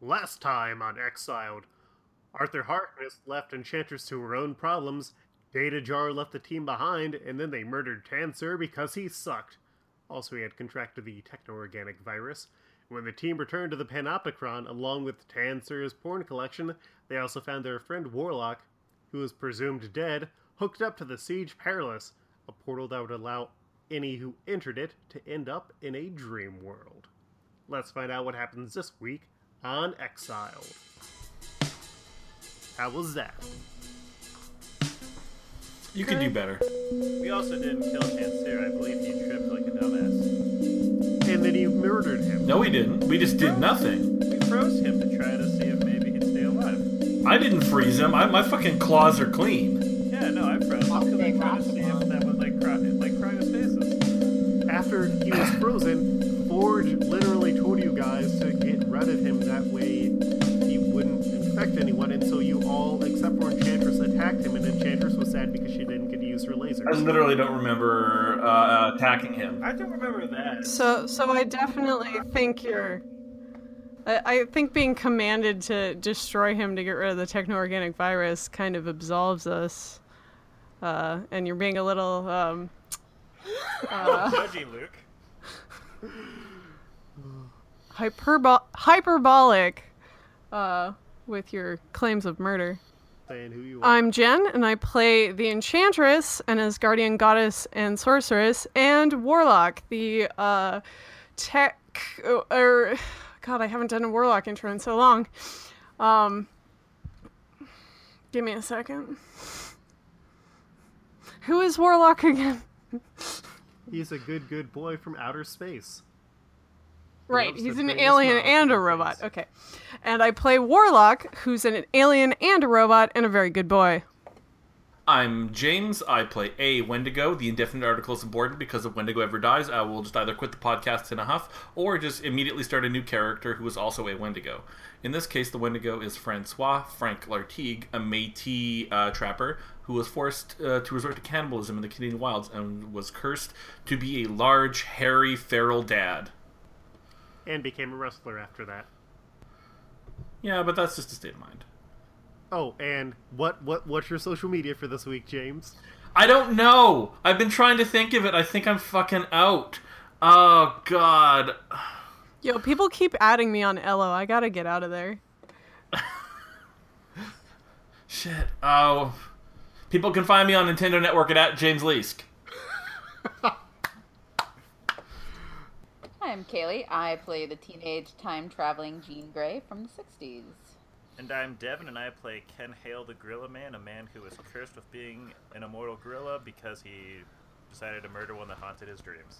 Last time on Exiled, Arthur Harkness left Enchantress to her own problems, Data Jar left the team behind, and then they murdered Tansur because he sucked. Also, he had contracted the techno-organic virus. When the team returned to the Panopticon, along with Tansur's porn collection, they also found their friend Warlock, who was presumed dead, hooked up to the Siege Perilous, a portal that would allow any who entered it to end up in a dream world. Let's find out what happens this week on Exiled. How was that? You could do better. We also didn't kill Tansir. I believe he tripped like a dumbass. And then you murdered him. No, we didn't. We just did nothing. We froze him to try to see if maybe he'd stay alive. I didn't freeze him. I, my fucking claws are clean. Yeah, no, I froze him because I tried to see if that would like cry, like cryostasis. After he was frozen, Forge literally told you guys to get rid him that way he wouldn't infect anyone, and so you all, except for Enchantress, attacked him, and Enchantress was sad because she didn't get to use her lasers. I literally don't remember uh, attacking him. I don't remember that. So, so I definitely think you're. I, I think being commanded to destroy him to get rid of the techno-organic virus kind of absolves us. Uh, and you're being a little. Um, Judgy Luke. hyperbo- hyperbolic uh, with your claims of murder. Saying who you are. I'm Jen, and I play the Enchantress, and as Guardian Goddess and Sorceress, and Warlock, the uh, tech. Or, God, I haven't done a Warlock intro in so long. Um, give me a second. Who is Warlock again? He's a good, good boy from outer space. Right, he's an alien and a robot. Okay. And I play Warlock, who's an alien and a robot and a very good boy. I'm James. I play A. Wendigo. The indefinite article is important because if Wendigo ever dies, I will just either quit the podcast in a huff or just immediately start a new character who is also a Wendigo. In this case, the Wendigo is Francois Frank Lartigue, a Métis uh, trapper who was forced uh, to resort to cannibalism in the Canadian wilds and was cursed to be a large, hairy, feral dad. And became a wrestler after that. Yeah, but that's just a state of mind. Oh, and what, what what's your social media for this week, James? I don't know. I've been trying to think of it. I think I'm fucking out. Oh god. Yo, people keep adding me on Elo. I gotta get out of there. Shit. Oh. People can find me on Nintendo Network at, at James Leask. Hi, I'm Kaylee. I play the teenage time traveling Jean Grey from the 60s. And I'm Devin, and I play Ken Hale, the Gorilla Man, a man who was cursed with being an immortal gorilla because he decided to murder one that haunted his dreams.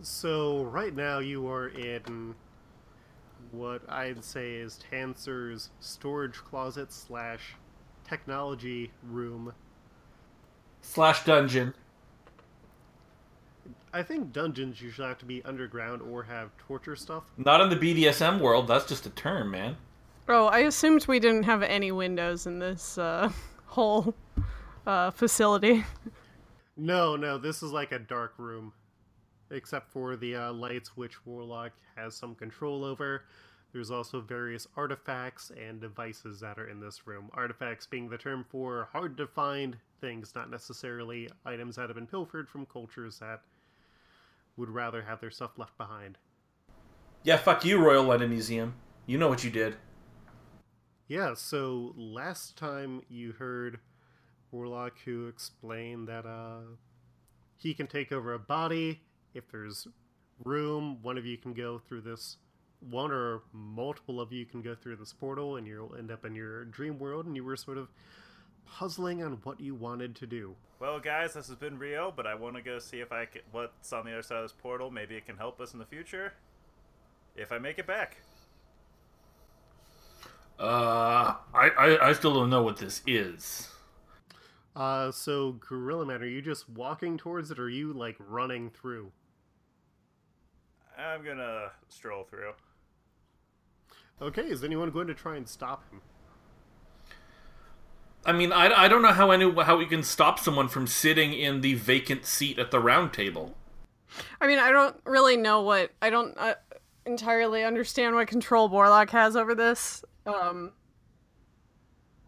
So right now you are in what I'd say is Tanser's storage closet slash technology room. Slash dungeon. I think dungeons usually have to be underground or have torture stuff. Not in the BDSM world. That's just a term, man. Oh, I assumed we didn't have any windows in this uh, whole uh, facility. No, no, this is like a dark room, except for the uh, lights, which Warlock has some control over. There's also various artifacts and devices that are in this room. Artifacts being the term for hard to find things, not necessarily items that have been pilfered from cultures that would rather have their stuff left behind. Yeah, fuck you, Royal London Museum. You know what you did. Yeah, so last time you heard Warlock who explained that uh he can take over a body if there's room, one of you can go through this one or multiple of you can go through this portal and you'll end up in your dream world and you were sort of puzzling on what you wanted to do. Well, guys, this has been Rio, but I want to go see if I can, what's on the other side of this portal. Maybe it can help us in the future. If I make it back. Uh, I, I, I still don't know what this is. Uh so Gorilla Man, are you just walking towards it or are you like running through? I'm gonna stroll through. Okay, is anyone going to try and stop him? I mean, I, I don't know how any how we can stop someone from sitting in the vacant seat at the round table. I mean, I don't really know what I don't. Uh, entirely understand what control Warlock has over this, um,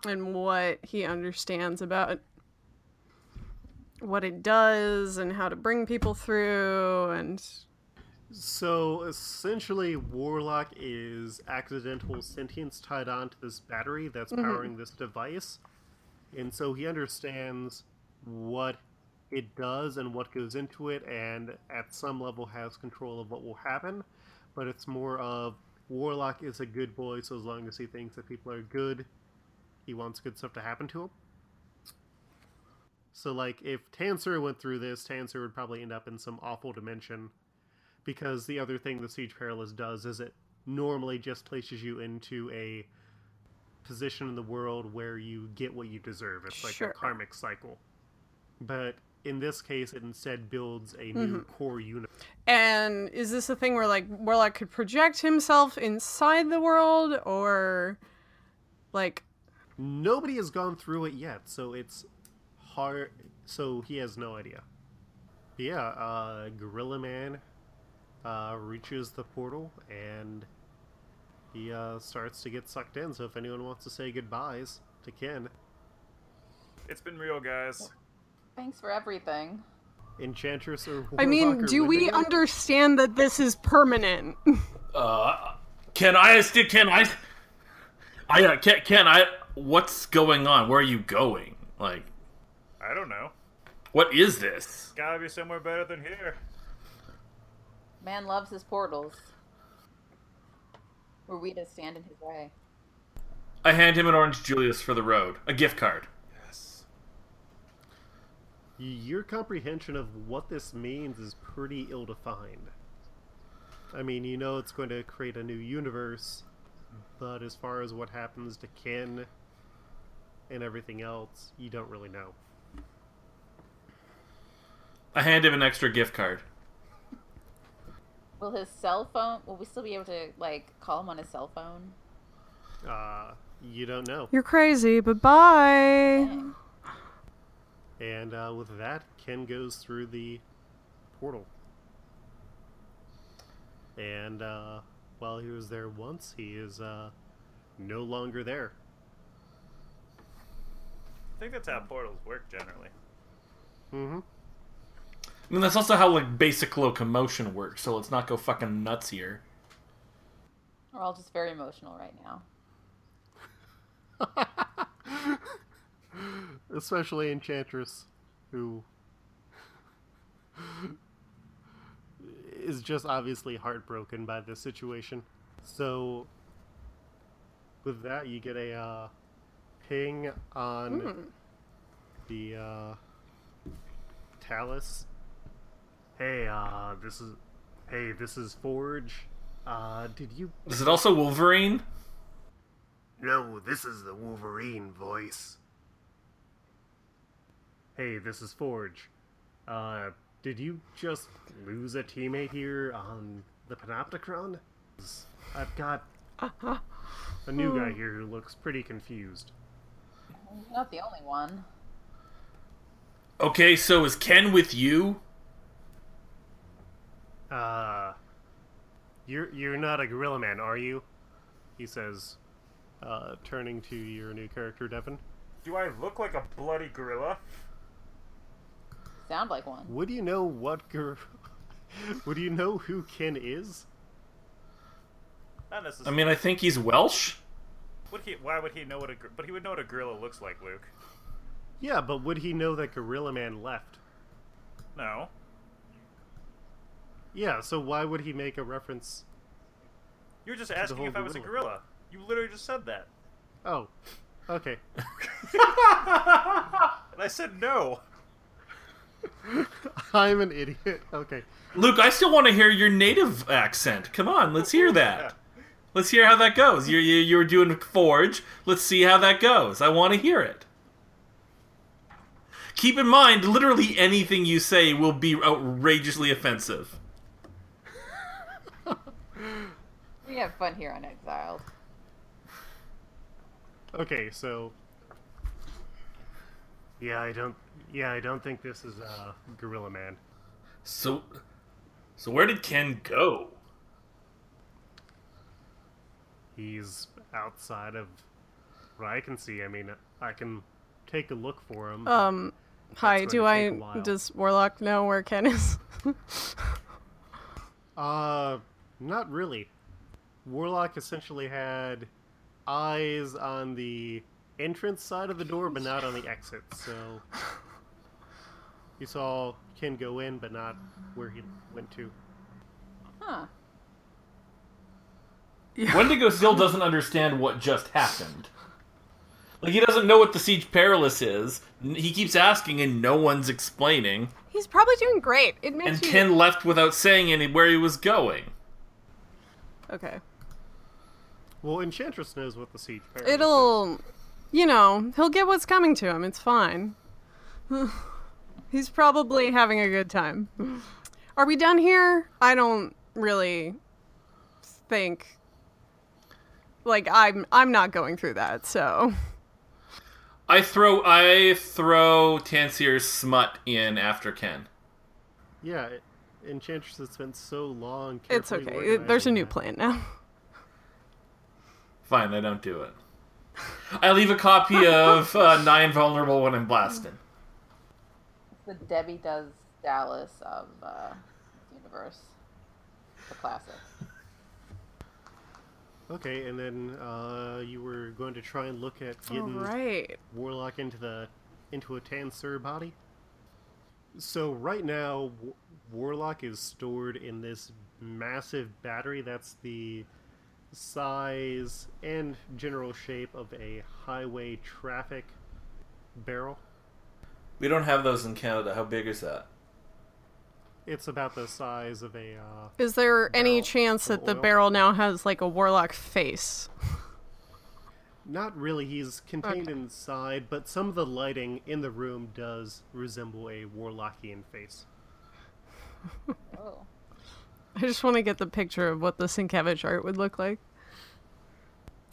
and what he understands about what it does and how to bring people through and So essentially, Warlock is accidental sentience tied onto this battery that's powering this device. And so he understands what it does and what goes into it, and at some level has control of what will happen. But it's more of Warlock is a good boy, so as long as he thinks that people are good, he wants good stuff to happen to him. So, like, if Tanser went through this, Tanser would probably end up in some awful dimension because the other thing the Siege Perilous does is it normally just places you into a position in the world where you get what you deserve. It's like Sure. a karmic cycle. But in this case, it instead builds a new core unit. And is this a thing where like Warlock could project himself inside the world or like Nobody has gone through it yet, so it's hard. So he has no idea. Yeah, uh, Gorilla Man uh, reaches the portal and he uh, starts to get sucked in. So if anyone wants to say goodbyes to Ken, It's been real, guys. Thanks for everything. Enchantress or I mean, do we Wendigo? understand that this is permanent? Uh, can I still can I? I uh, can can I? What's going on? Where are you going? Like, I don't know. what is this? Gotta be somewhere better than here. Man loves his portals. Were we to stand in his way? I hand him an orange Julius for the road, a gift card. Yes. Your comprehension of what this means is pretty ill defined. I mean, you know it's going to create a new universe, but as far as what happens to Ken and everything else, you don't really know. I hand him an extra gift card. Will his cell phone? Will we still be able to like call him on his cell phone? Uh, you don't know. You're crazy, but bye. Dang. And uh, with that, Ken goes through the portal. And uh, while he was there once, he is uh, no longer there. I think that's how portals work generally. Mm-hmm. I mean, that's also how like basic locomotion works. So let's not go fucking nuts here. We're all just very emotional right now. Especially Enchantress, who is just obviously heartbroken by this situation. So, with that, you get a uh, ping on the uh, Tallus. Hey, uh, this is hey, this is Forge. Uh, did you Is it also Wolverine? no, this is the Wolverine voice. Hey, this is Forge. Uh, did you just lose a teammate here on the Panopticon? I've got a new guy here who looks pretty confused. He's not the only one. Okay, so is Ken with you? Uh, you're you're not a gorilla man, are you? He says, uh, turning to your new character, Devin. Do I look like a bloody gorilla? Sound like one. Would you know what gor- Would you know who Ken is? Not necessarily. I mean, I think he's Welsh. would he? Why would he know what a? But he would know what a gorilla looks like, Luke. Yeah, but would he know that Gorilla Man left? No. Yeah, so why would he make a reference? You were just asking whole if I was a gorilla. gorilla. You literally just said that, Oh, okay. and I said no. I'm an idiot. Okay. Luke, I still want to hear your native accent. Come on, let's hear that. Let's hear how that goes. You're, you you're doing Forge. Let's see how that goes. I want to hear it. Keep in mind, literally anything you say will be outrageously offensive. We have fun here on Exiled. Okay, so Yeah, I don't yeah, I don't think this is uh Gorilla Man. So, so where did Ken go? He's outside of what I can see. I mean, I can take a look for him. Um, hi. Do I? take a while. Does Warlock know where Ken is? Uh, not really. Warlock essentially had eyes on the entrance side of the door, but not on the exit. So you saw Ken go in, but not where he went to. Huh. Wendigo still doesn't understand what just happened. Like he doesn't know what the siege perilous is. He keeps asking and no one's explaining. He's probably doing great. It makes And you. Ken left without saying any where he was going. Okay. Well, Enchantress knows what the siege perilous. It'll, you know, he'll get what's coming to him. It's fine. He's probably having a good time. Are we done here? I don't really think like I'm I'm not going through that. So, I throw I throw Tansier's smut in after Ken. Yeah, Enchantress has spent so long. it's okay. There's a new that. plan now. Fine, I don't do it. I leave a copy of uh, Nine Vulnerable when I'm blasting. The Debbie Does Dallas of uh, universe. The classic. Okay, and then uh, you were going to try and look at All getting right. Warlock into the into a Tansur body. So right now, W- Warlock is stored in this massive battery. That's the size and general shape of a highway traffic barrel. We don't have those in Canada. How big is that? It's about the size of a. Uh, Is there any chance full that the barrel now has like a warlock face? not really. He's contained Okay. inside, but some of the lighting in the room does resemble a Warlockian face. Oh. I just want to get the picture of what the Sienkiewicz art would look like.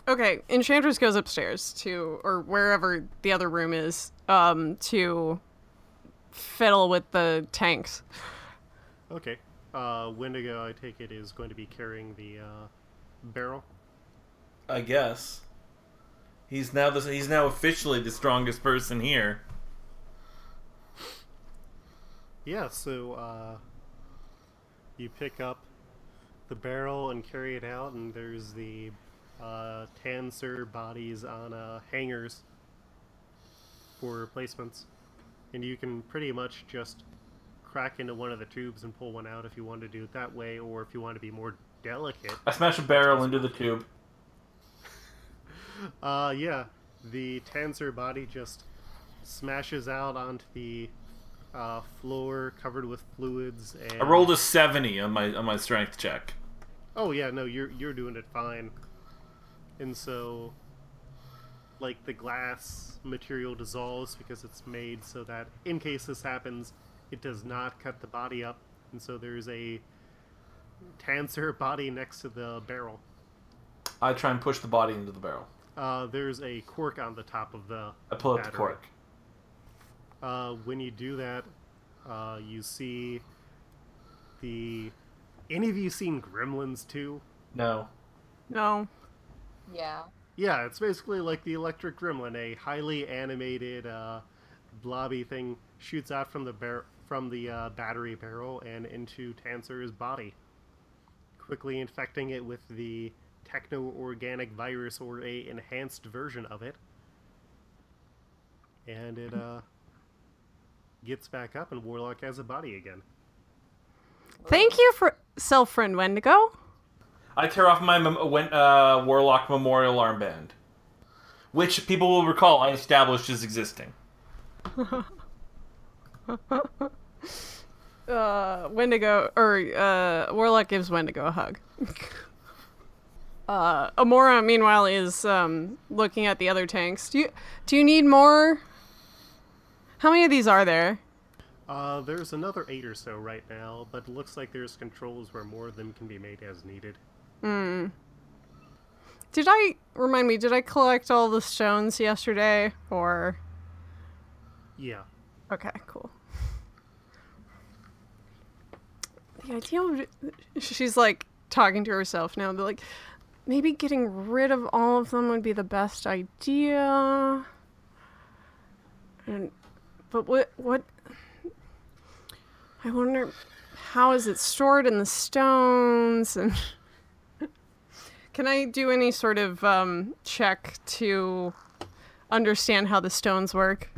Okay, Enchantress goes upstairs to, or wherever the other room is, um, to fiddle with the tanks. Okay. Uh, Wendigo, I take it, is going to be carrying the uh, barrel. I guess. He's now the, he's now officially the strongest person here. Yeah, so uh, you pick up the barrel and carry it out, and there's the uh, Tansur bodies on uh, hangers for replacements. And you can pretty much just crack into one of the tubes and pull one out if you want to do it that way, or if you want to be more delicate. I smash a barrel into the tube. Uh, yeah, the Tansur body just smashes out onto the uh, floor covered with fluids. And I rolled a seventy on my on my strength check. Oh yeah, no, you're you're doing it fine. And so, like the glass material dissolves because it's made so that in case this happens, it does not cut the body up. And so there's a Tansur body next to the barrel. I try and push the body into the barrel. Uh, there's a cork on the top of the. I pull out the cork. Uh, when you do that, uh, you see the. Any of you seen Gremlins 2? No. No. Yeah. Yeah, it's basically like the electric gremlin, a highly animated uh, blobby thing shoots out from the bar- from the uh, battery barrel and into Tansur's body, quickly infecting it with the techno-organic virus or a enhanced version of it. And it uh, gets back up, and Warlock has a body again. Thank you for self friend Wendigo. I tear off my mem- when, uh, Warlock Memorial armband, which people will recall I established as existing. Uh, Wendigo or uh, Warlock gives Wendigo a hug. uh, Amora, meanwhile, is um, looking at the other tanks. Do you do you need more? How many of these are there? Uh, there's another eight or so right now, but it looks like there's controls where more of them can be made as needed. Hmm. Did I remind me? Did I collect all the stones yesterday? Or Yeah. okay, cool. The idea of she's like talking to herself now. They're like, maybe getting rid of all of them would be the best idea. And but what what I wonder how is it stored in the stones and can I do any sort of um, check to understand how the stones work?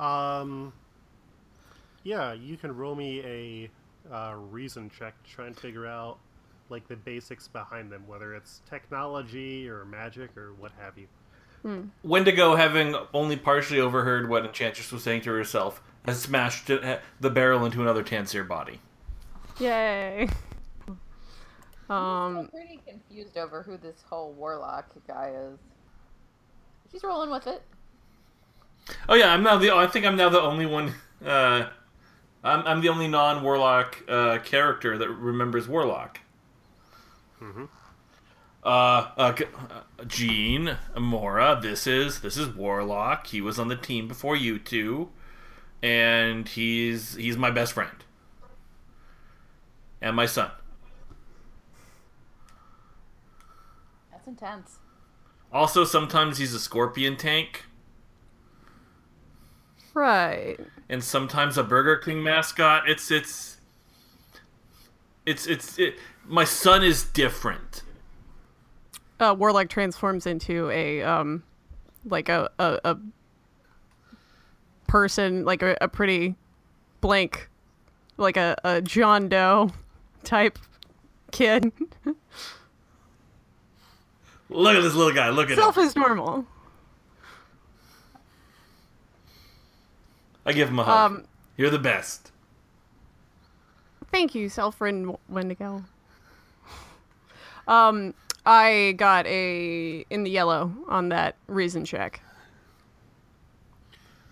Um, yeah, you can roll me a uh, reason check to try and figure out like the basics behind them, whether it's technology or magic or what have you. Wendigo, having only partially overheard what Enchantress was saying to herself, has smashed the barrel into another Tanseer body. Yay. Um I'm pretty confused over who this whole warlock guy is. She's rolling with it. Oh yeah, I'm now the. I think I'm now the only one. Uh, I'm I'm the only non-warlock uh, character that remembers warlock. Mhm. Uh, uh, uh, Jean, Amora. This is this is warlock. He was on the team before you two, and he's he's my best friend and my son. That's intense. Also, sometimes he's a scorpion tank, right. and sometimes a Burger King mascot. It's it's it's it's it, my son is different. Uh, Warlock transforms into a um, like a a, a person, like a, a pretty blank, like a, a John Doe type kid. Look at this little guy. Look at. Self him. is normal. I give him a hug. Um, You're the best. thank you, Selfrin Wendigo. Um, I got a in the yellow on that reason check.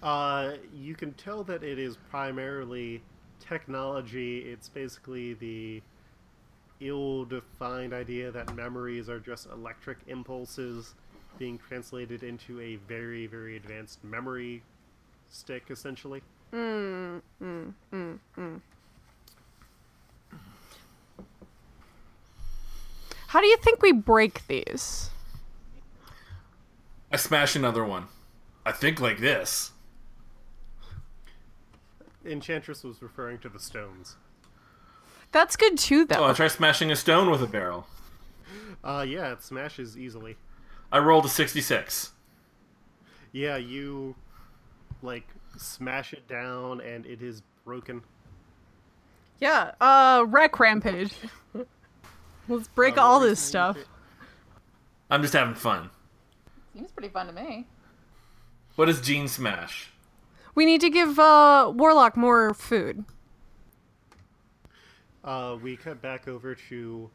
Uh, you can tell that it is primarily technology. It's basically the ill-defined idea that memories are just electric impulses being translated into a very, very advanced memory stick, essentially. Mm, mm, mm, How do you think we break these? I smash another one. I think like this. Enchantress was referring to the stones. That's good too, though. Oh, I try smashing a stone with a barrel. Uh, yeah, it smashes easily. I rolled a 66. Yeah, you like smash it down and it is broken. yeah. Uh, wreck rampage. Let's break Uh, all this stuff. I'm just having fun. Seems pretty fun to me. What does Jean smash? We need to give uh Warlock more food. Uh, we cut back over to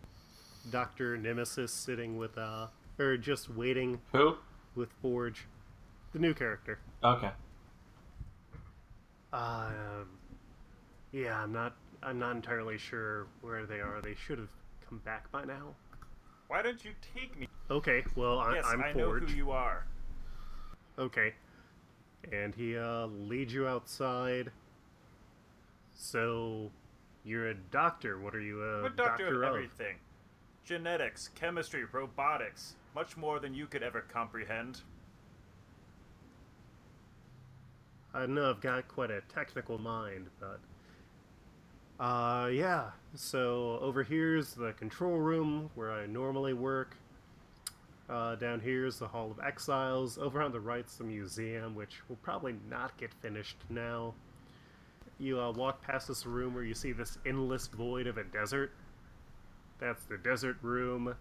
Doctor Nemesis sitting with uh, or just waiting Who? with Forge, the new character. Okay. Um, yeah, I'm not. I'm not entirely sure where they are. They should have come back by now. Why don't you take me? Okay, well I, yes, I'm I know who you are. Okay, and he uh, leads you outside. So, you're a doctor. What are you a I'm a doctor, doctor of of? everything. Genetics, chemistry, robotics. Much more than you could ever comprehend. I know I've got quite a technical mind, but uh, yeah. So over here's the control room where I normally work. Uh, down here is the Hall of Exiles. Over on the right's the museum, which will probably not get finished now. You uh, walk past this room where you see this endless void of a desert. That's the desert room,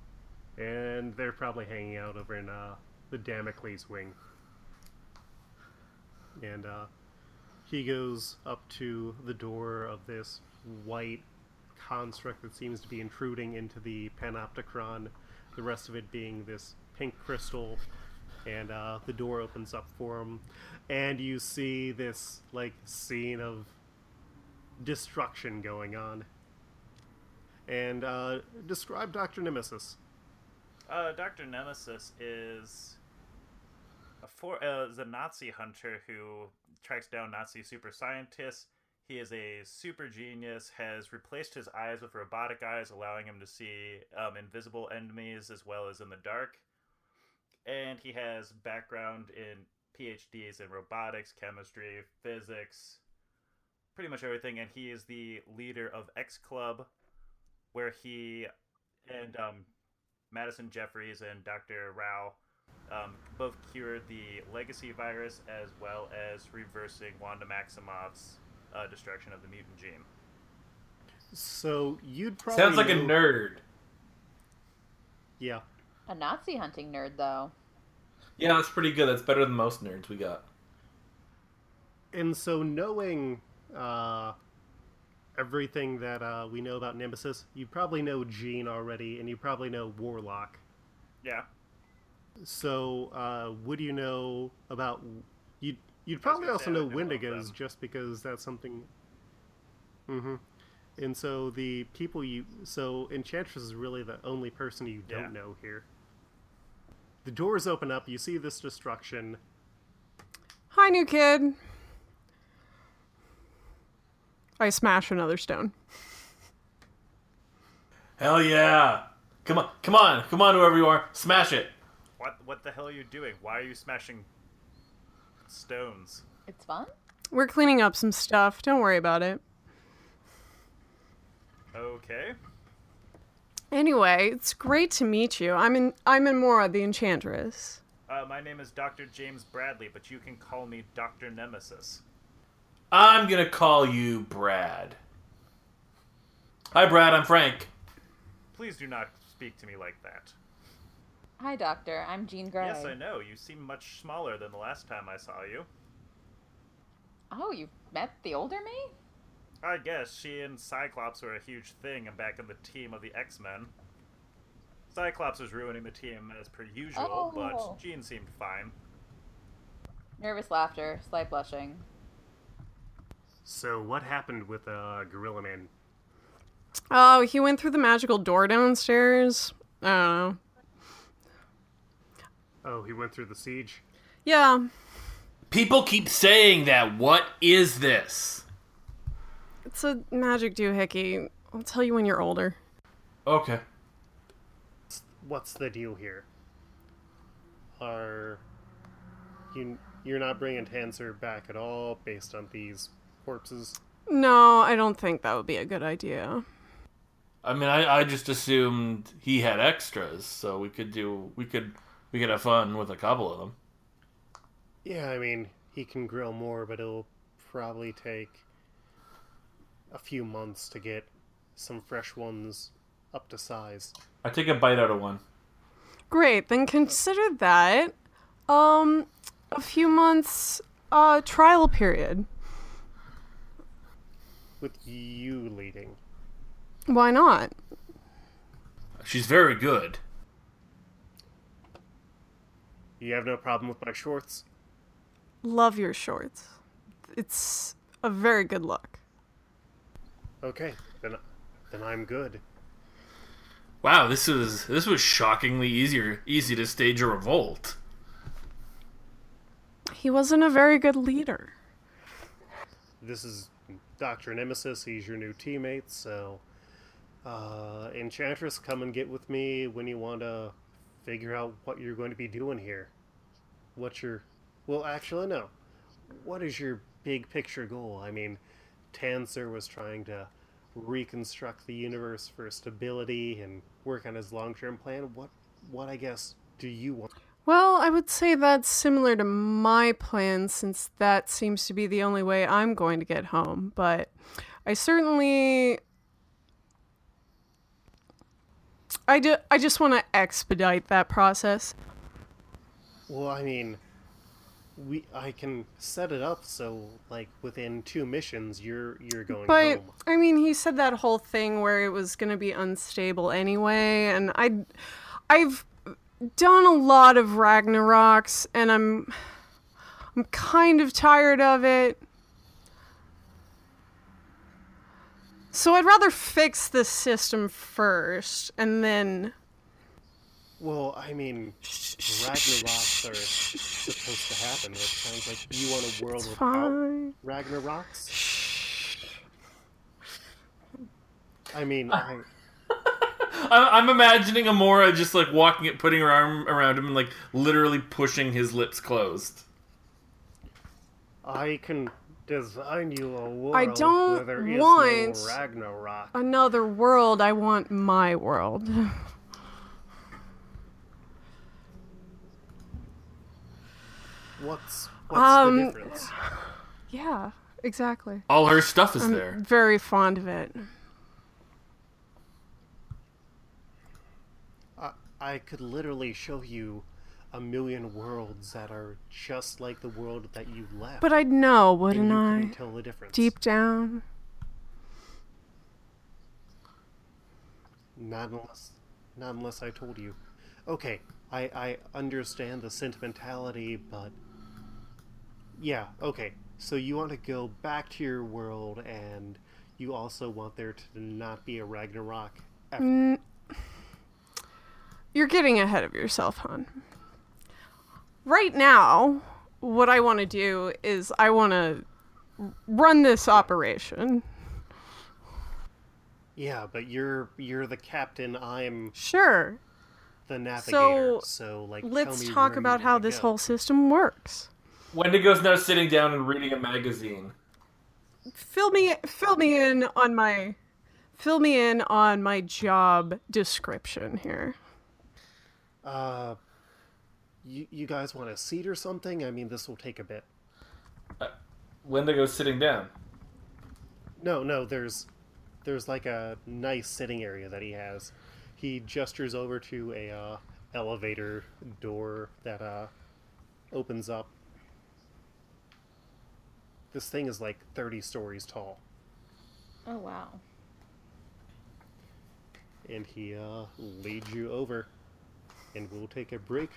and they're probably hanging out over in uh, the Damocles wing and uh, he goes up to the door of this white construct that seems to be intruding into the panopticon. The rest of it being this pink crystal, and uh, the door opens up for him, and you see this like scene of destruction going on. And uh, describe Doctor Nemesis. Uh, Dr. Nemesis is a for uh, is a Nazi hunter who tracks down Nazi super scientists. He is a super genius, has replaced his eyes with robotic eyes, allowing him to see um, invisible enemies as well as in the dark. And he has background in PhDs in robotics, chemistry, physics, pretty much everything. And he is the leader of X Club, where he and um, Madison Jeffries and Dr. Rao um, both cured the legacy virus as well as reversing Wanda Maximoff's uh, destruction of the mutant gene. So you'd probably Sounds like a nerd. Yeah. A Nazi hunting nerd, though. Yeah, that's pretty good. That's better than most nerds we got. And so knowing uh, everything that uh, we know about Nemesis, you probably know Jean already, and you probably know Warlock. Yeah. So uh, would you know about you? You'd probably also know know all Wendigos just because that's something. Mm-hmm. And so the people you so Enchantress is really the only person you don't Yeah. know here. The doors open up. You see this destruction. Hi, new kid. I smash another stone. Hell yeah! Come on, come on, come on, whoever you are, smash it. What what the hell are you doing? Why are you smashing stones? It's fun. We're cleaning up some stuff. Don't worry about it. Okay. Anyway, it's great to meet you. I'm in. I'm in Mora, the Enchantress. Uh, my name is Dr. James Bradley, but you can call me Dr. Nemesis. I'm gonna call you Brad. Hi, Brad. I'm Frank. Please do not speak to me like that. Hi, Doctor. I'm Jean Grey. Yes, I know. You seem much smaller than the last time I saw you. Oh, you met the older me? I guess she and Cyclops were a huge thing and back in the team of the X Men. Cyclops was ruining the team as per usual, Oh. but Jean seemed fine. Nervous laughter, slight blushing. So what happened with uh, Gorilla Man? Oh, he went through the magical door downstairs. I don't know. Oh, he went through the siege. Yeah, People keep saying that. What is this? it's a magic doohickey. I'll tell you when you're older. Okay. What's the deal here? Are you you're not bringing Tanser back at all based on these corpses? No, I don't think that would be a good idea. I mean, I, I just assumed he had extras, so we could do we could we could have fun with a couple of them. Yeah, I mean he can grill more, but it'll probably take a few months to get some fresh ones up to size. I take a bite out of one. Great, then consider that um a few months uh trial period. With you leading. Why not? She's very good. You have no problem with my shorts? Love your shorts. It's a very good look. Okay, then then I'm good. Wow, this was this was shockingly easier easy to stage a revolt. He wasn't a very good leader. This is Dr. Nemesis, he's your new teammate, so uh Enchantress, come and get with me when you want to figure out what you're going to be doing here. What's your Well, actually no. What is your big picture goal? I mean, Tanser was trying to reconstruct the universe for stability and work on his long-term plan. What what I guess do you want? Well, I would say that's similar to my plan since that seems to be the only way I'm going to get home, but I certainly I do, I just want to expedite that process. Well, I mean, we I can set it up so like within two missions you're you're going But home. I mean, he said that whole thing where it was going to be unstable anyway, and I, I've done a lot of Ragnaroks, and I'm, I'm kind of tired of it. So I'd rather fix the system first, and then. Well, I mean, Ragnaroks are supposed to happen. It sounds like you want a world It's without fine. Ragnaroks. I mean, I, I- I'm imagining Amora just like walking it, putting her arm around him, and like literally pushing his lips closed. I can design you a world I don't where there is want- no Ragnarok. Another world. I want my world. What's what's Um, the difference? yeah, exactly. All her stuff is I'm there. very fond of it. I, I could literally show you a million worlds that are just like the world that you left. But I'd know, wouldn't you I? tell the difference. Deep down. Not unless, not unless I told you. Okay, I I understand the sentimentality, but yeah, okay. So you want to go back to your world, and you also want there to not be a Ragnarok. F- Mm, you're getting ahead of yourself, hon. Right now, what I want to do is I want to run this operation. Yeah, but you're you're the captain. I'm Sure. the navigator. So, So, like, Let's me talk about how this go. whole system works. Wendigo's now sitting down and reading a magazine. Fill me fill me in on my fill me in on my job description here. Uh, you you guys want a seat or something? I mean, this will take a bit. Wendigo's sitting down. No, no, there's there's like a nice sitting area that he has. He gestures over to a uh, elevator door that uh opens up. This thing is like 30 stories tall, Oh wow. and he uh leads you over. And we'll take a break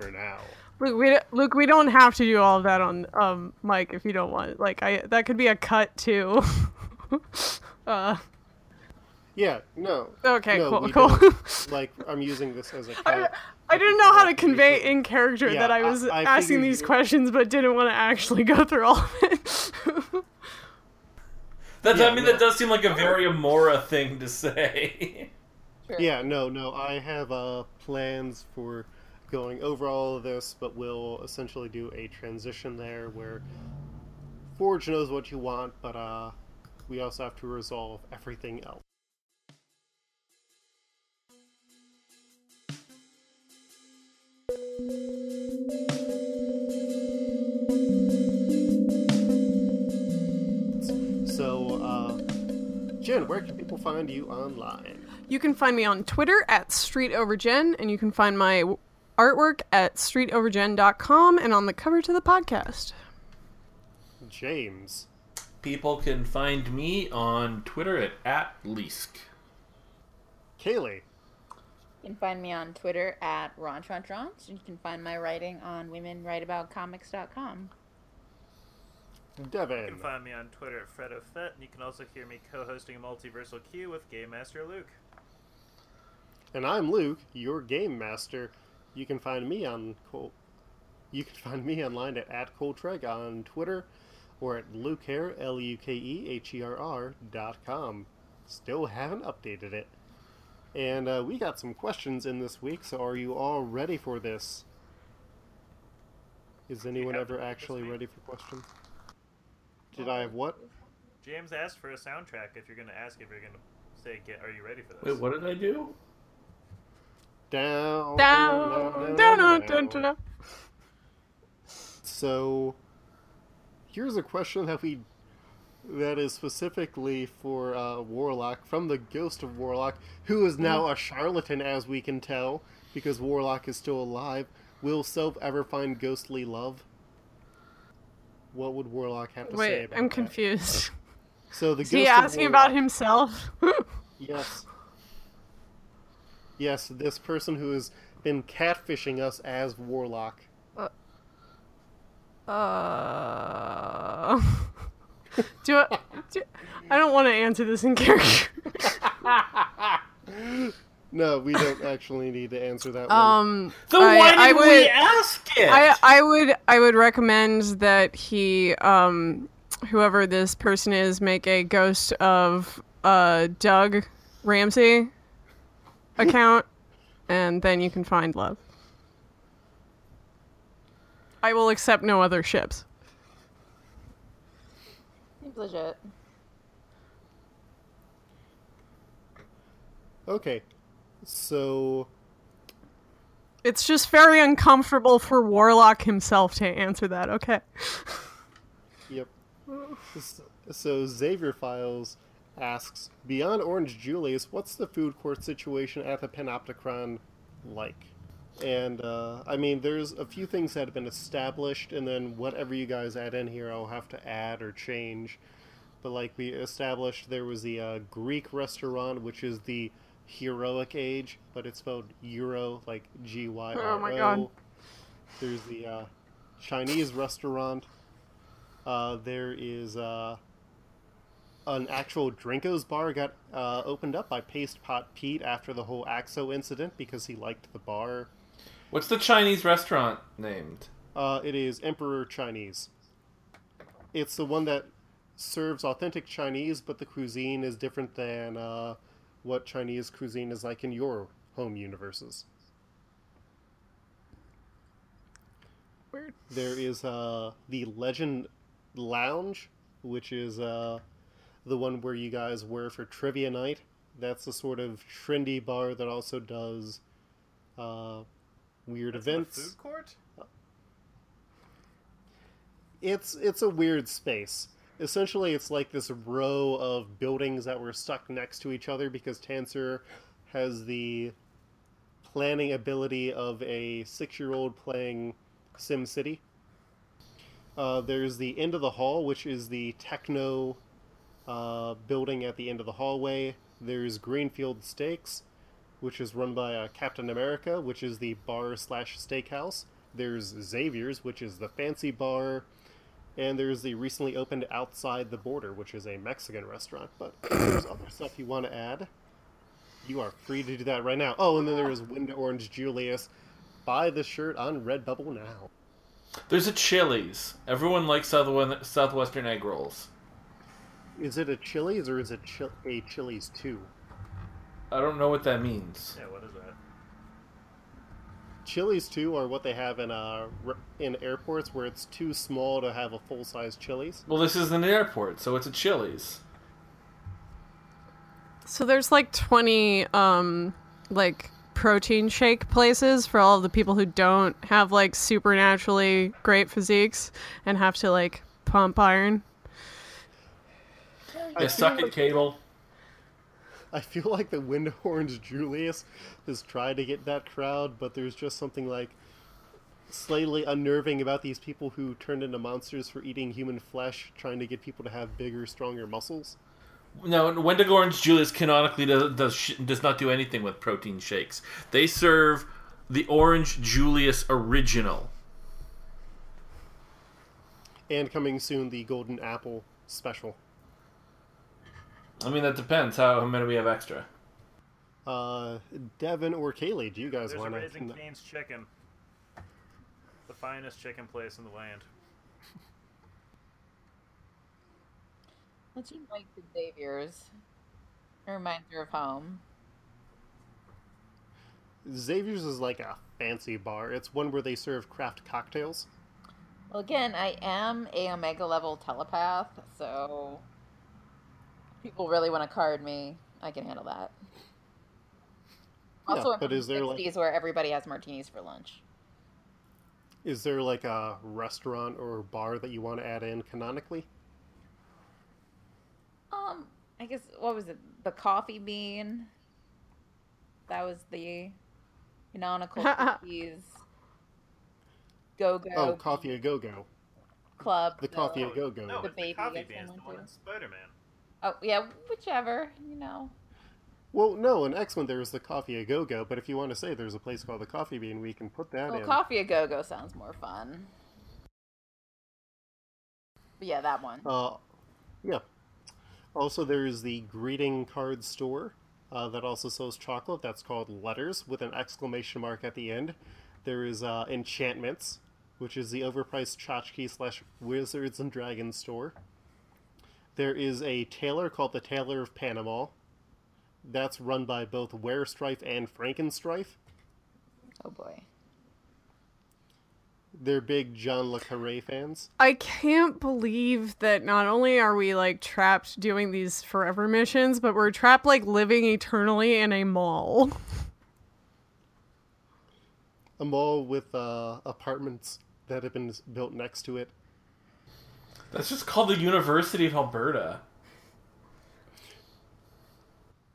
for now. Luke, we Luke, we don't have to do all of that on um Mike if you don't want. Like I that could be a cut too. uh Yeah, no. okay, no, cool, cool. like I'm using this as a I, cut. I didn't know how to convey in character Yeah, that I I- was I asking these questions, but didn't want to actually go through all of it. That, Yeah, I mean, no. that does seem like a very Amora thing to say. Sure. Yeah, no, no. I have uh, plans for going over all of this, but we'll essentially do a transition there where Forge knows what you want, but uh, we also have to resolve everything else. So, uh, Jen, where can people find you online? you can find me on Twitter at StreetOverGen, and you can find my artwork at StreetOverGen.com and on the cover to the podcast. James. People can find me on Twitter at, at Leask. Kaylee. You can find me on Twitter at RonTronTrons. and You can find my writing on WomenWriteAboutComics.com. Devin. You can find me on Twitter at FredOFet, and you can also hear me co-hosting a Multiversal Q with Game Master Luke. And I'm Luke, your game master. You can find me on Col- You can find me online at, at Coltreg on Twitter or at Lukeherr, L U K E H E R R dot com. Still haven't updated it. And uh, we got some questions in this week, so are you all ready for this? Is anyone ever actually ready for questions? Did I have what? James asked for a soundtrack. If you're going to ask, if you're going to say, "Get, are you ready for this?" Wait, what did I do? Down, Down, down, down, down. So, here's a question that we that is specifically for uh, Warlock from the Ghost of Warlock, who is now a charlatan, as we can tell, because Warlock is still alive. Will Self ever find ghostly love? What would Warlock have to say Wait, I'm that? confused. So the Is he asking about himself? Yes. Yes, this person who has been catfishing us as Warlock. Uh, do, I, do I don't want to answer this in character. No, we don't actually need to answer that one. Um, Then I- why did I we would- ask it? I I would I would recommend that he um whoever this person is make a ghost of uh, Doug Ramsey account, and then you can find love. I will accept no other ships. Seems legit. Okay, so It's just very uncomfortable for Warlock himself to answer that. Okay. Yep. So Xavier Files asks, beyond Orange Julius, what's the food court situation at the Panopticon like? And uh, I mean, there's a few things that have been established, and then whatever you guys add in here, I'll have to add or change. But like we established, there was the uh, Greek restaurant, which is the heroic age, but it's spelled Euro, like G Y R O. Oh my God. There's the uh, Chinese restaurant. Uh, there is uh, an actual Drinko's bar got uh, opened up by Paste Pot Pete after the whole Axo incident because he liked the bar. What's the Chinese restaurant named? Uh, it is Emperor Chinese. It's the one that serves authentic Chinese, but the cuisine is different than uh, what Chinese cuisine is like in your home universes. Weird. There is uh, the Legend Lounge, which is uh, the one where you guys were for trivia night. That's the sort of trendy bar that also does uh, weird That's events. food court? it's it's a weird space. Essentially, it's like this row of buildings that were stuck next to each other because Tanser has the planning ability of a six-year-old playing SimCity. Uh, there's the end of the hall, which is the techno uh, building at the end of the hallway. There's Greenfield Steaks, which is run by uh, Captain America, which is the bar slash steakhouse. There's Xavier's, which is the fancy bar. And there's the recently opened Outside the Border, which is a Mexican restaurant. But if there's other stuff you want to add, you are free to do that right now. Oh, and then there is Wendigo Orange Julius. Buy the shirt on Redbubble now. There's a Chili's. Everyone likes Southwe- Southwestern egg rolls. Is it a Chili's or is it chil- a Chili's 2? I don't know what that means. Yeah, what is that? Chili's 2 are what they have in uh, in airports where it's too small to have a full size Chili's. Well, this is an airport, so it's a Chili's. So there's like 20 um like protein shake places for all of the people who don't have like supernaturally great physiques and have to like pump iron. I Yeah, suck it, cable. I feel like the Wendigo Orange Julius has tried to get that crowd, but there's just something like slightly unnerving about these people who turned into monsters for eating human flesh, trying to get people to have bigger, stronger muscles. No, Wendigo Orange Julius canonically does does, does not do anything with protein shakes. They serve the Orange Julius original. And coming soon, the Golden Apple special. I mean, that depends how, how many we have extra. Uh, Devin or Kaylee, do you guys There's a want Raising to? Cane's chicken. The finest chicken place in the land. Let's invite the Xavier's. It reminds her of home. Xavier's is like a fancy bar. It's one where they serve craft cocktails. Well, again, I am a Omega level telepath, so people really want to card me. I can handle that. Yeah, Also, but is there, like- 60s where everybody has martinis for lunch. Is there like a restaurant or bar that you want to add in canonically? Um, I guess what was it? The coffee bean. That was the canonical cookies. Go go. Oh, Coffee a Go Go. club. The Coffee a Go Go. No, The the baby coffee gets beans, the one too. in Spider-Man. Oh yeah, whichever. You know. Well, no, in X Men there was the Coffee a Go Go, but if you want to say there's a place called the Coffee Bean, we can put that Well, in. coffee a go go sounds more fun. But yeah, that one. Uh, yeah. Also, there's the greeting card store uh, that also sells chocolate. That's called Letters with an exclamation mark at the end. There is uh, Enchantments, which is the overpriced tchotchke slash Wizards and Dragons store. There is a tailor called the Tailor of Panama. That's run by both Werestrife and Frankenstrife. Oh boy. They're big John Le Carre fans. I can't believe that not only are we like trapped doing these forever missions, but we're trapped like living eternally in a mall. A mall with uh, apartments that have been built next to it. That's just called the University of Alberta.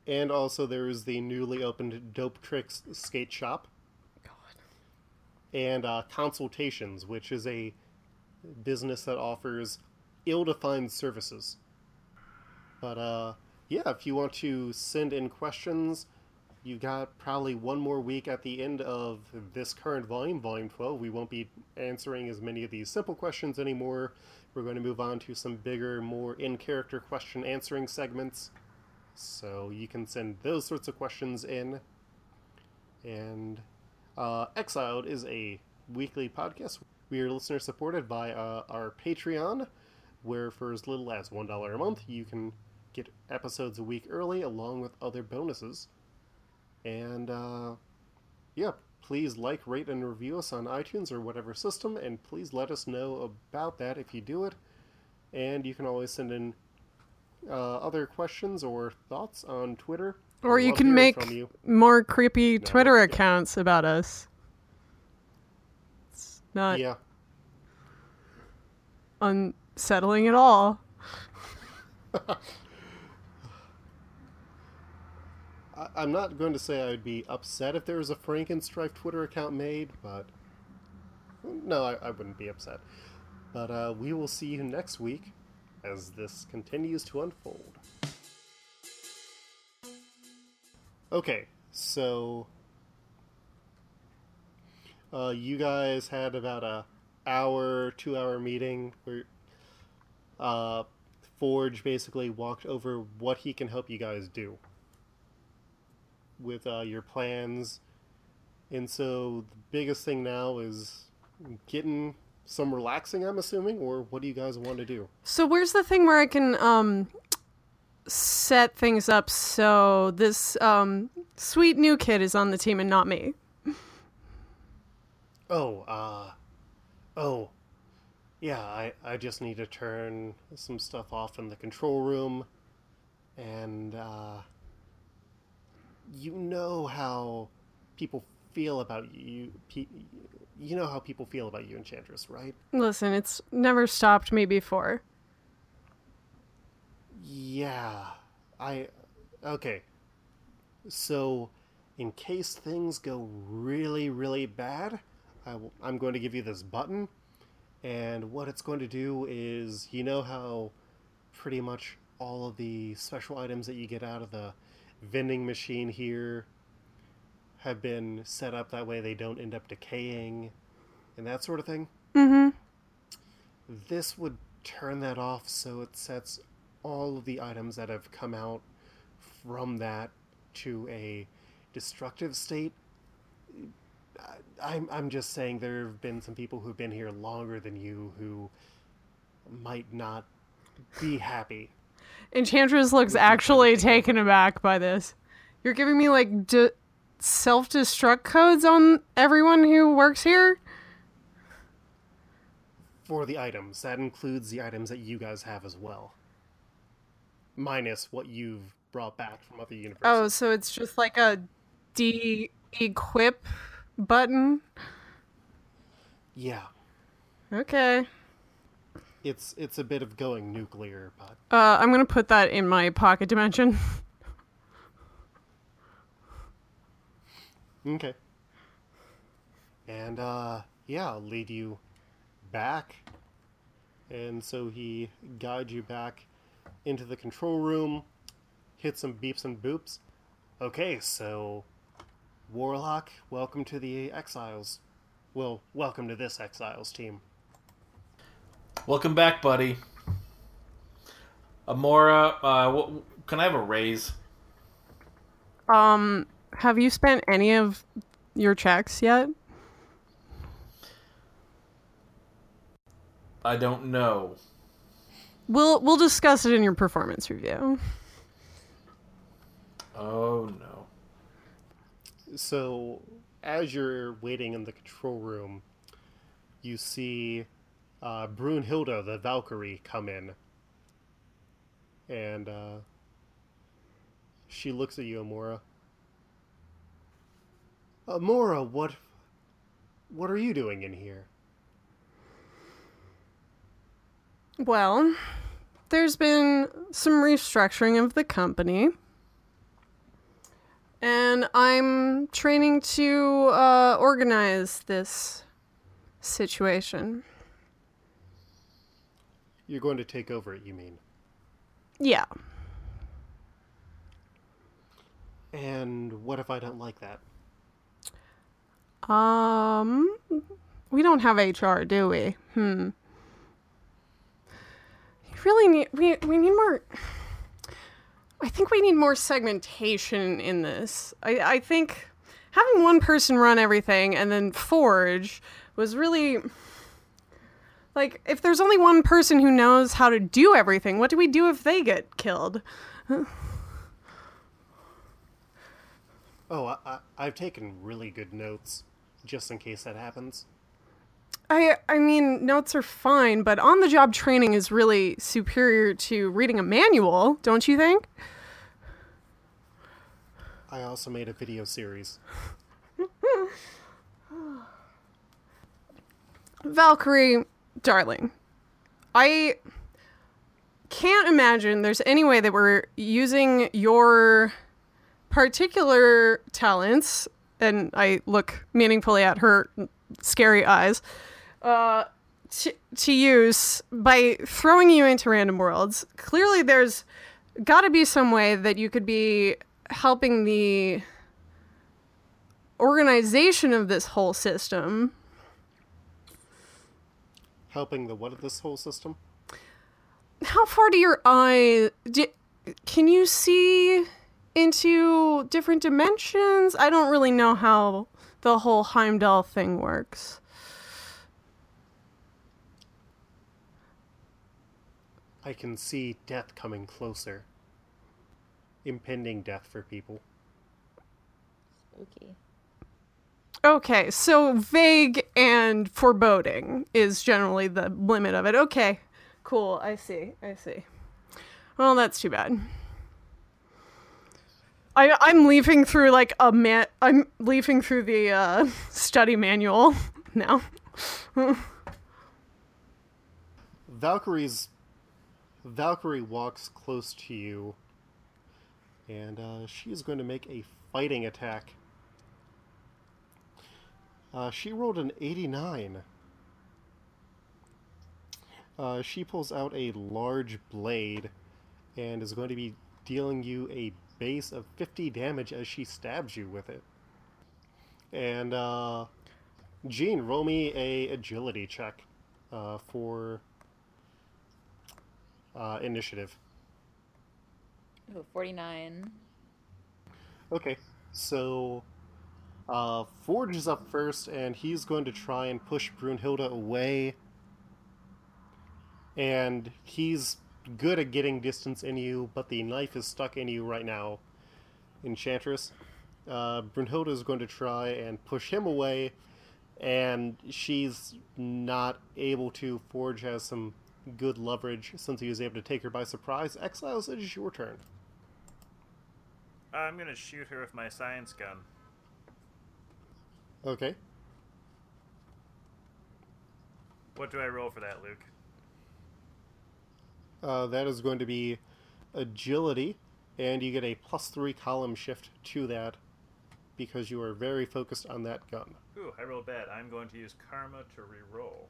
And also, there is the newly opened Dope Tricks skate shop. And uh, Consultations, which is a business that offers ill defined services. But uh, yeah, if you want to send in questions, you got probably one more week at the end of this current volume, Volume 12. We won't be answering as many of these simple questions anymore. We're going to move on to some bigger, more in character question answering segments. So you can send those sorts of questions in. And uh, Exiled is a weekly podcast. We are listener supported by uh, our Patreon, where for as little as $1 a month, you can get episodes a week early along with other bonuses. And uh, yeah, please like, rate, and review us on iTunes or whatever system, and please let us know about that if you do it. And you can always send in uh, other questions or thoughts on Twitter. Or you can make you. more creepy No, Twitter accounts about us. It's not Yeah, unsettling at all. I, I'm not going to say I would be upset if there was a Frankenstrife Twitter account made, but no, I, I wouldn't be upset. But uh, we will see you next week as this continues to unfold. Okay, so uh, you guys had about a hour, two hour meeting where uh, Forge basically walked over what he can help you guys do with uh, your plans. And so the biggest thing now is getting some relaxing, I'm assuming, or what do you guys want to do? So where's the thing where I can um set things up so this um sweet new kid is on the team and not me? Oh, uh, oh, yeah, I, I just need to turn some stuff off in the control room, and, uh, you know how people feel about you, pe- you know how people feel about you, Enchantress, right? Listen, it's never stopped me before. Yeah, I. Okay. So, in case things go really, really bad, I w- I'm going to give you this button, and what it's going to do is, you know how pretty much all of the special items that you get out of the vending machine here have been set up that way they don't end up decaying and that sort of thing? Mm-hmm. this would turn that off so it sets all of the items that have come out from that to a destructive state. I'm, I'm just saying there have been some people who've been here longer than you who might not be happy. Enchantress looks actually taken aback by this. You're giving me like d- self-destruct codes on everyone who works here? For the items, that includes the items that you guys have as well. Minus what you've brought back from other universes. Oh, so it's just like a de-equip button? Yeah. Okay. It's it's a bit of going nuclear, but Uh, I'm gonna put that in my pocket dimension. Okay. And uh yeah, I'll lead you back. And so he guides you back into the control room, hit some beeps and boops. Okay, so Warlock, welcome to the Exiles. Well, welcome to this Exiles team. Welcome back, buddy. Amora, uh, wh- can I have a raise? Um, have you spent any of your checks yet? I don't know. we'll we'll discuss it in your performance review. Oh no. So, as you're waiting in the control room, you see uh, Brunhilde, the Valkyrie, come in. And uh, she looks at you, Amora. Amora, what, what are you doing in here? Well, there's been some restructuring of the company. And I'm training to uh, organize this situation. You're going to take over it, you mean? Yeah. And what if I don't like that? Um, we don't have HR, do we? Hmm. You really need we we need more. I think we need more segmentation in this. I I think having one person run everything and then forge was really like if there's only one person who knows how to do everything, what do we do if they get killed? Oh, I, I, I've taken really good notes, just in case that happens. I I mean, notes are fine, but on the job training is really superior to reading a manual, don't you think? I also made a video series. Valkyrie, darling, I can't imagine there's any way that we're using your particular talents, and I look meaningfully at her scary eyes, uh, to, to use by throwing you into random worlds. Clearly, there's got to be some way that you could be helping the organization of this whole system Helping the what of this whole system? how far do your eye do, can you see into different dimensions i don't really know how the whole heimdall thing works I can see death coming closer. Impending death for people. Spooky. Okay so vague and foreboding is generally the limit of it okay cool i see i see well that's too bad I, I'm leafing through like a man. I'm leafing through the uh, study manual now. Valkyrie's Valkyrie walks close to you, and uh, she is going to make a fighting attack. Uh, she rolled an 89. Uh, she pulls out a large blade and is going to be dealing you a base of 50 damage as she stabs you with it. And, uh, Jean, roll me a agility check uh, for uh, initiative. Ooh, 49. Okay, so uh, Forge is up first, and he's going to try and push Brunhilde away. And he's good at getting distance in you, but the knife is stuck in you right now, Enchantress. Uh, Brunhilde is going to try and push him away, and she's not able to. Forge has some good leverage since he was able to take her by surprise. Exiles, it is your turn. I'm gonna shoot her with my science gun. Okay. What do I roll for that, Luke? Uh, that is going to be agility, and you get a plus three column shift to that because you are very focused on that gun. Ooh, I rolled bad. I'm going to use karma to re-roll.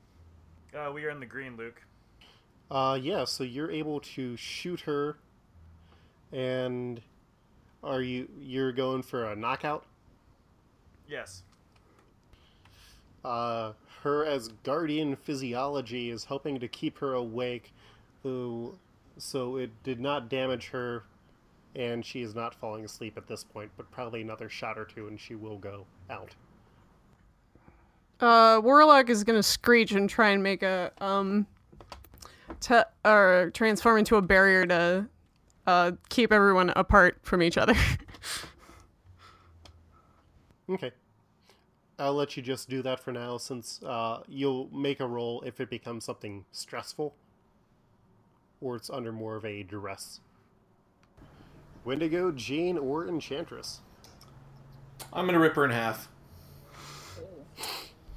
Uh, we are in the green, Luke. Uh, yeah, so you're able to shoot her, and are you you're going for a knockout? Yes. Uh, her as guardian physiology is helping to keep her awake, so it did not damage her, and she is not falling asleep at this point. But probably another shot or two, and she will go out. Uh, Warlock is gonna screech and try and make a um to or transform into a barrier to uh, keep everyone apart from each other. Okay. I'll let you just do that for now, since uh, you'll make a roll if it becomes something stressful, or it's under more of a duress. Wendigo, Jean, or Enchantress? I'm gonna rip her in half.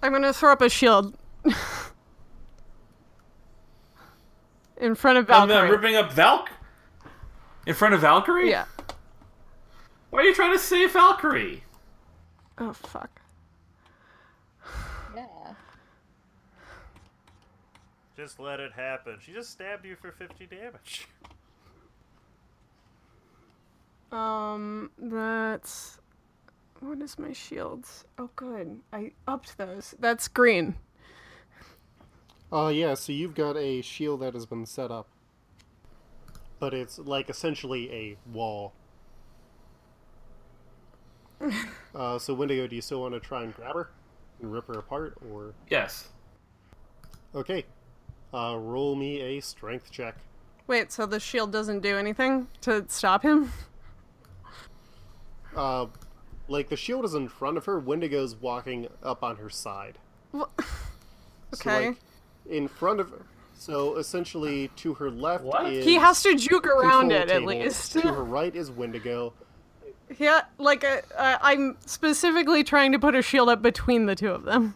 I'm gonna throw up a shield in front of I'm, uh, ripping up Valk in front of Valkyrie. yeah. Why are you trying to save Valkyrie? Oh fuck. Yeah. Just let it happen. She just stabbed you for 50 damage. Um, that's what is my shields? Oh, good. I upped those. That's green. Uh, yeah, so you've got a shield that has been set up. But it's like essentially a wall. uh, so Wendigo, do you still want to try and grab her and rip her apart, or Yes. okay? Uh, roll me a strength check. Wait, so the shield doesn't do anything to stop him? Uh, like the shield is in front of her. Wendigo's walking up on her side. Wha- So, Okay. like, in front of her. So essentially, to her left What? is he has to juke around control it at least. To her right is Wendigo. Yeah, like uh, uh, I'm specifically trying to put a shield up between the two of them Bet-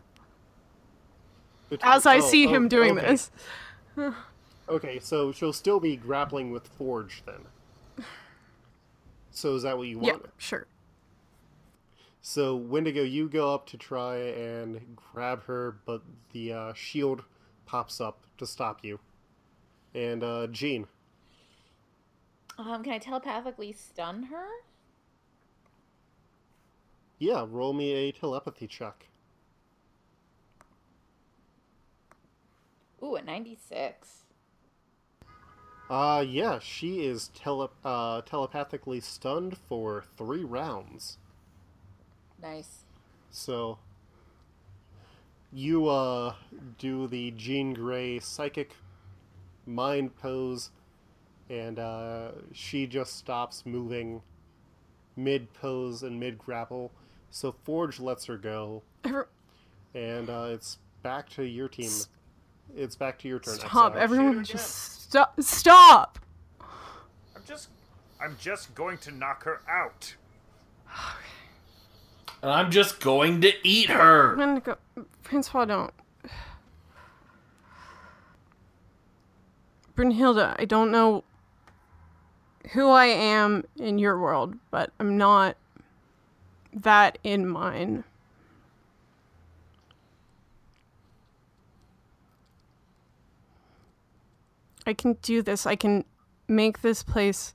as I oh, see oh, him doing okay. this. Okay, so she'll still be grappling with Forge then. So is that what you want? Yeah, sure. So Wendigo, you go up to try and grab her, but the uh, shield pops up to stop you. And uh, Jean, Um, can I telepathically stun her? yeah, roll me a telepathy check. Ooh, a 96. Uh, yeah, she is tele- uh, telepathically stunned for three rounds. Nice. So you uh do the Jean Grey psychic mind pose and uh she just stops moving mid pose and mid grapple. So Forge lets her go and uh it's back to your team. It's back to your turn. stop, Exile. everyone, just stop. Stop. I'm just. I'm just going to knock her out. And I'm just going to eat her. Wendigo, Francois, don't. Brunhilde, I don't know who I am in your world, but I'm not that in mine. I can do this. I can make this place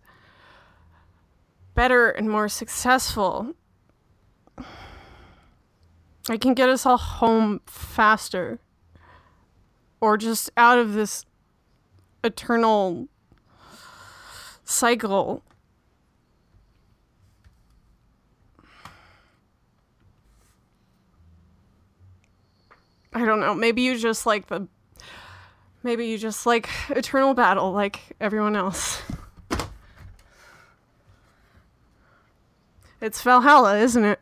better and more successful. I can get us all home faster. Or just out of this eternal cycle. I don't know. Maybe you just like the. Maybe you just like eternal battle like everyone else. It's Valhalla, isn't it?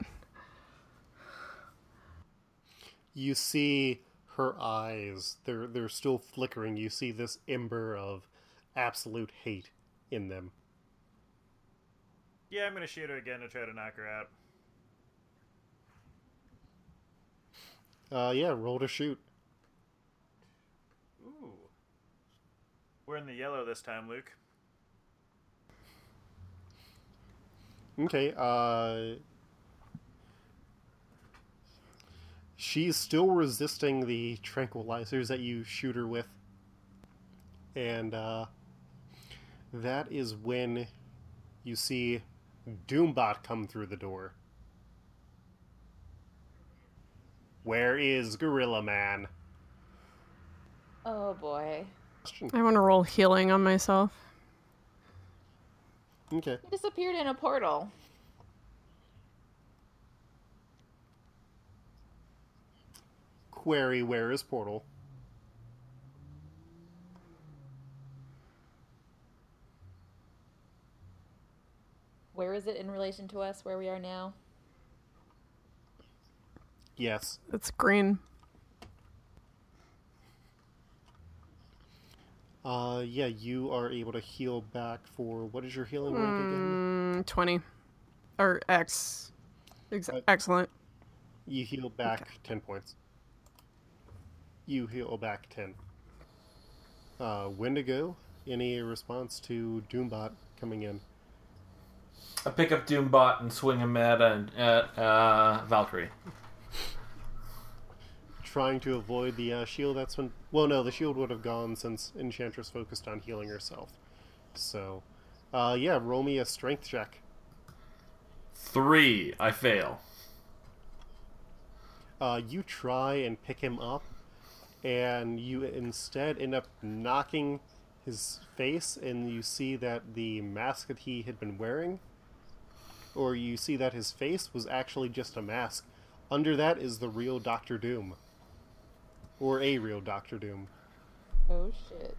You see her eyes. They're they're still flickering. You see this ember of absolute hate in them. Yeah, I'm gonna shoot her again to try to knock her out. Uh yeah, roll to shoot. Ooh. We're in the yellow this time, Luke. Okay, uh. She's still resisting the tranquilizers that you shoot her with. And, uh. That is when you see Doombot come through the door. Where is Gorilla Man? Oh boy. I want to roll healing on myself. Okay. He disappeared in a portal. Query, where is portal? Where is it in relation to us, where we are now? Yes. It's green. Uh, yeah, you are able to heal back for what is your healing rank again? Mm, 20. Or X. Ex- Uh, excellent. You heal back ten points. You heal back ten. Uh, Wendigo, any response to Doombot coming in? I pick up Doombot and swing him at, uh, at uh, Valkyrie. Trying to avoid the uh, shield. That's when. Well, no, the shield would have gone since Enchantress focused on healing herself. So, uh, yeah, roll me a strength check. Three. I fail. Uh, you try and pick him up, and you instead end up knocking his face, and you see that the mask that he had been wearing, or you see that his face was actually just a mask. Under that is the real Doctor Doom. Or a real Doctor Doom. Oh shit.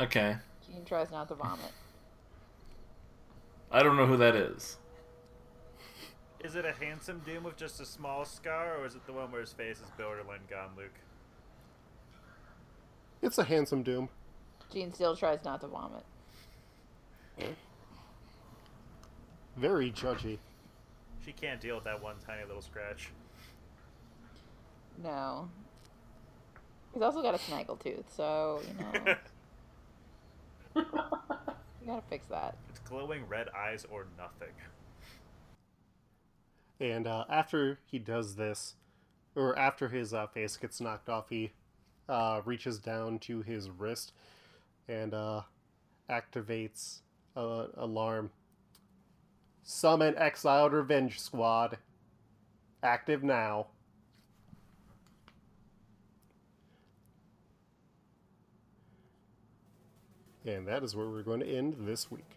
Okay. Jean tries not to vomit. I don't know who that is. Is it a handsome Doom with just a small scar, or is it the one where his face is borderline gone, Luke? It's a handsome Doom. Jean still tries not to vomit. Very judgy. She can't deal with that one tiny little scratch. No. He's also got a snaggle tooth, so, you know. you gotta fix that. It's glowing red eyes or nothing. And uh, after he does this, or after his uh, face gets knocked off, he uh, reaches down to his wrist and uh, activates an alarm. Summon Exiled Revenge Squad. Active now. And that is where we're going to end this week.